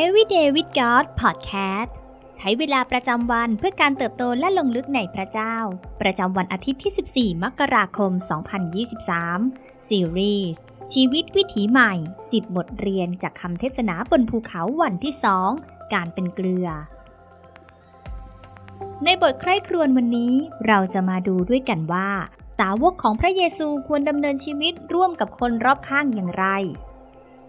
Everyday with God Podcast ใช้เวลาประจำวันเพื่อการเติบโตและลงลึกในพระเจ้า ประจำวันอาทิตย์ที่ 14 มกราคม 2023 ซีรีส์ชีวิตวิถีใหม่ 10 บทเรียนจากคำเทศนาบนภูเขาวันที่ 2 การเป็นเกลือ ในบทใคร่ครวญวันนี้เราจะมาดูด้วยกันว่า สาวกของพระเยซูควรดำเนินชีวิตร่วมกับคนรอบข้างอย่างไร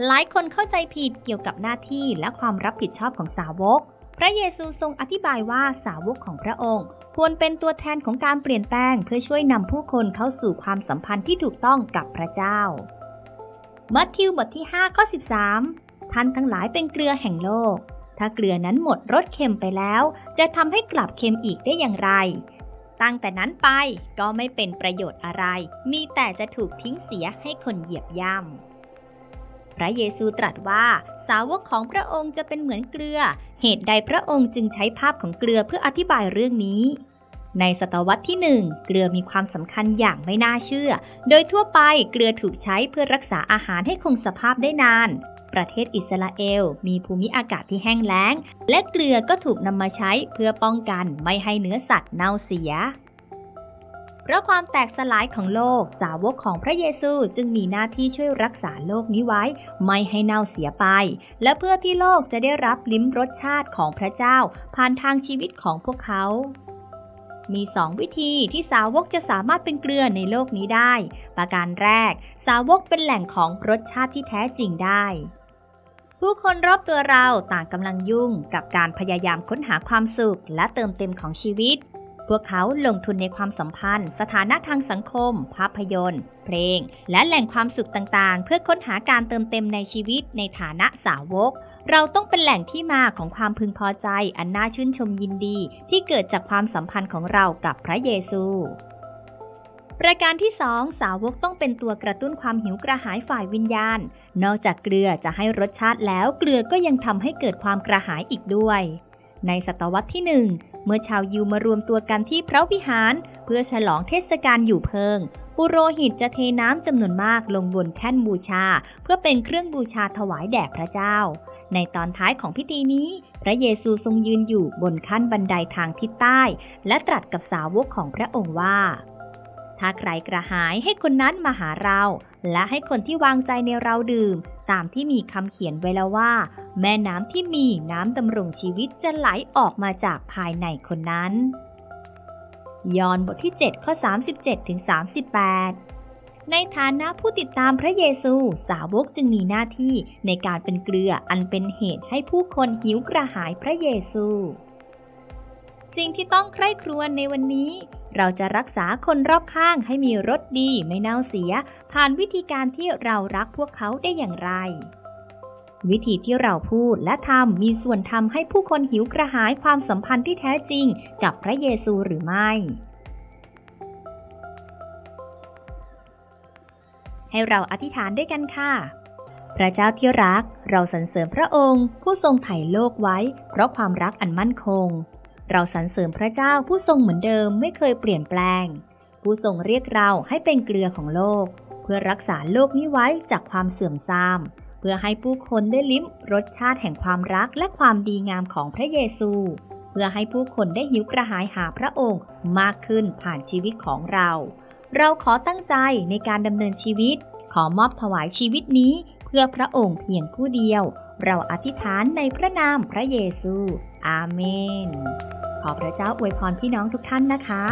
หลายคนเข้าใจผิดเกี่ยวกับหน้าที่และความรับผิดชอบของสาวก พระเยซูทรงอธิบายว่าสาวกของพระองค์ ควรเป็นตัวแทนของการเปลี่ยนแปลงเพื่อช่วยนำผู้คนเข้าสู่ความสัมพันธ์ที่ถูกต้องกับพระเจ้า มัทธิวบทที่5ข้อ13 ท่านทั้งหลายเป็นเกลือแห่งโลก ถ้าเกลือนั้นหมดรสเค็มไปแล้ว จะทำให้กลับเค็มอีกได้อย่างไร ตั้งแต่นั้นไปก็ไม่เป็นประโยชน์อะไร มีแต่จะถูกทิ้งเสียให้คนเหยียบย่ำ พระเยซูตรัสว่าสาวกของพระองค์จะเป็นเหมือนเกลือ เหตุใดพระองค์จึงใช้ภาพของเกลือเพื่ออธิบายเรื่องนี้ ในศตวรรษที่หนึ่งเกลือมีความสำคัญอย่างไม่น่าเชื่อ โดยทั่วไปเกลือถูกใช้เพื่อรักษาอาหารให้คงสภาพได้นาน ประเทศอิสราเอล มีภูมิอากาศที่แห้งแล้ง และเกลือก็ถูกนำมาใช้เพื่อป้องกันไม่ให้เนื้อสัตว์เน่าเสีย เพราะความแตกสลายของโลกสาวกของพระเยซูจึงมีหน้าที่ช่วยรักษาโลกนี้ไว้ ไม่ให้เน่าเสียไป และเพื่อที่โลกจะได้รับลิ้มรสชาติของพระเจ้า ผ่านทางชีวิตของพวกเขามีสองวิธีที่สาวกจะสามารถเป็นเกลือในโลกนี้ได้ ประการแรก สาวกเป็นแหล่งของรสชาติที่แท้จริงได้ ผู้คนรอบตัวเราต่างกำลังยุ่งกับการพยายามค้นหาความสุขและเติมเต็มของชีวิต พวกเขาลงทุนในความสัมพันธ์ สถานะทางสังคม ภาพยนตร์ เพลง และแหล่งความสุขต่างๆ เพื่อค้นหาการเติมเต็มในชีวิตในฐานะสาวก เราต้องเป็นแหล่งที่มาของความพึงพอใจ อันน่าชื่นชมยินดี ที่เกิดจากความสัมพันธ์ของเรากับพระเยซูประการที่ 2 สาวกต้องเป็นตัวกระตุ้นความหิวกระหายฝ่ายวิญญาณ นอกจากเกลือจะให้รสชาติแล้วเกลือก็ยังทำให้เกิดความกระหายอีกด้วย ในศตวรรษที่ 1 เมื่อชาวยิวมารวมตัวกันที่พระวิหาร เพื่อฉลองเทศกาลอยู่เพิง ปุโรหิตจะเทน้ำจำนวนมากลงบนแท่นบูชา เพื่อเป็นเครื่องบูชาถวายแด่พระเจ้า ในตอนท้ายของพิธีนี้ พระเยซูทรงยืนอยู่บนขั้นบันไดทางทิศใต้ และตรัสกับสาวกของพระองค์ว่า ถ้าใครกระหายให้คนนั้นมาหาเรา และให้คนที่วางใจในเราดื่ม ตามที่มีคำเขียนไว้แล้วว่า แม่น้ำที่มีน้ำดำรงชีวิตจะไหลออกมาจากภายในคนนั้น ยอห์นบทที่ 7 ข้อ 37ถึง38ในฐานะผู้ติดตามพระเยซู สาวกจึงมีหน้าที่ในการเป็นเกลืออันเป็นเหตุให้ผู้คนหิวกระหายพระเยซู สิ่งที่ต้องใคร่ครวญในวันนี้ เราจะรักษาคนรอบข้างให้มีรสดีไม่เน่าเสีย ผ่านวิธีการที่เรารักพวกเขาได้อย่างไร วิธีที่เราพูดและทำมีส่วนทำให้ผู้คนหิวกระหายความสัมพันธ์ที่แท้จริงกับพระเยซูหรือไม่ ให้เราอธิษฐานด้วยกันค่ะพระเจ้าที่รัก เราสรรเสริญพระองค์ ผู้ทรงไถ่โลกไว้ เพราะความรักอันมั่นคง เราสรรเสริญพระเจ้าผู้ทรงเหมือนเดิมไม่เคยเปลี่ยนแปลง ผู้ทรงเรียกเราให้เป็นเกลือของโลก เพื่อรักษาโลกนี้ไว้จากความเสื่อมทราม เพื่อให้ผู้คนได้ลิ้มรสชาติแห่งความรักและความดีงามของพระเยซู เพื่อให้ผู้คนได้หิวกระหายหาพระองค์มากขึ้นผ่านชีวิตของเรา เราขอตั้งใจในการดำเนินชีวิต ขอมอบถวายชีวิตนี้เพื่อพระองค์เพียงผู้เดียว เราอธิษฐานในพระนามพระเยซู อาเมน ขอพระเจ้าอวยพรพี่น้องทุกท่านนะคะ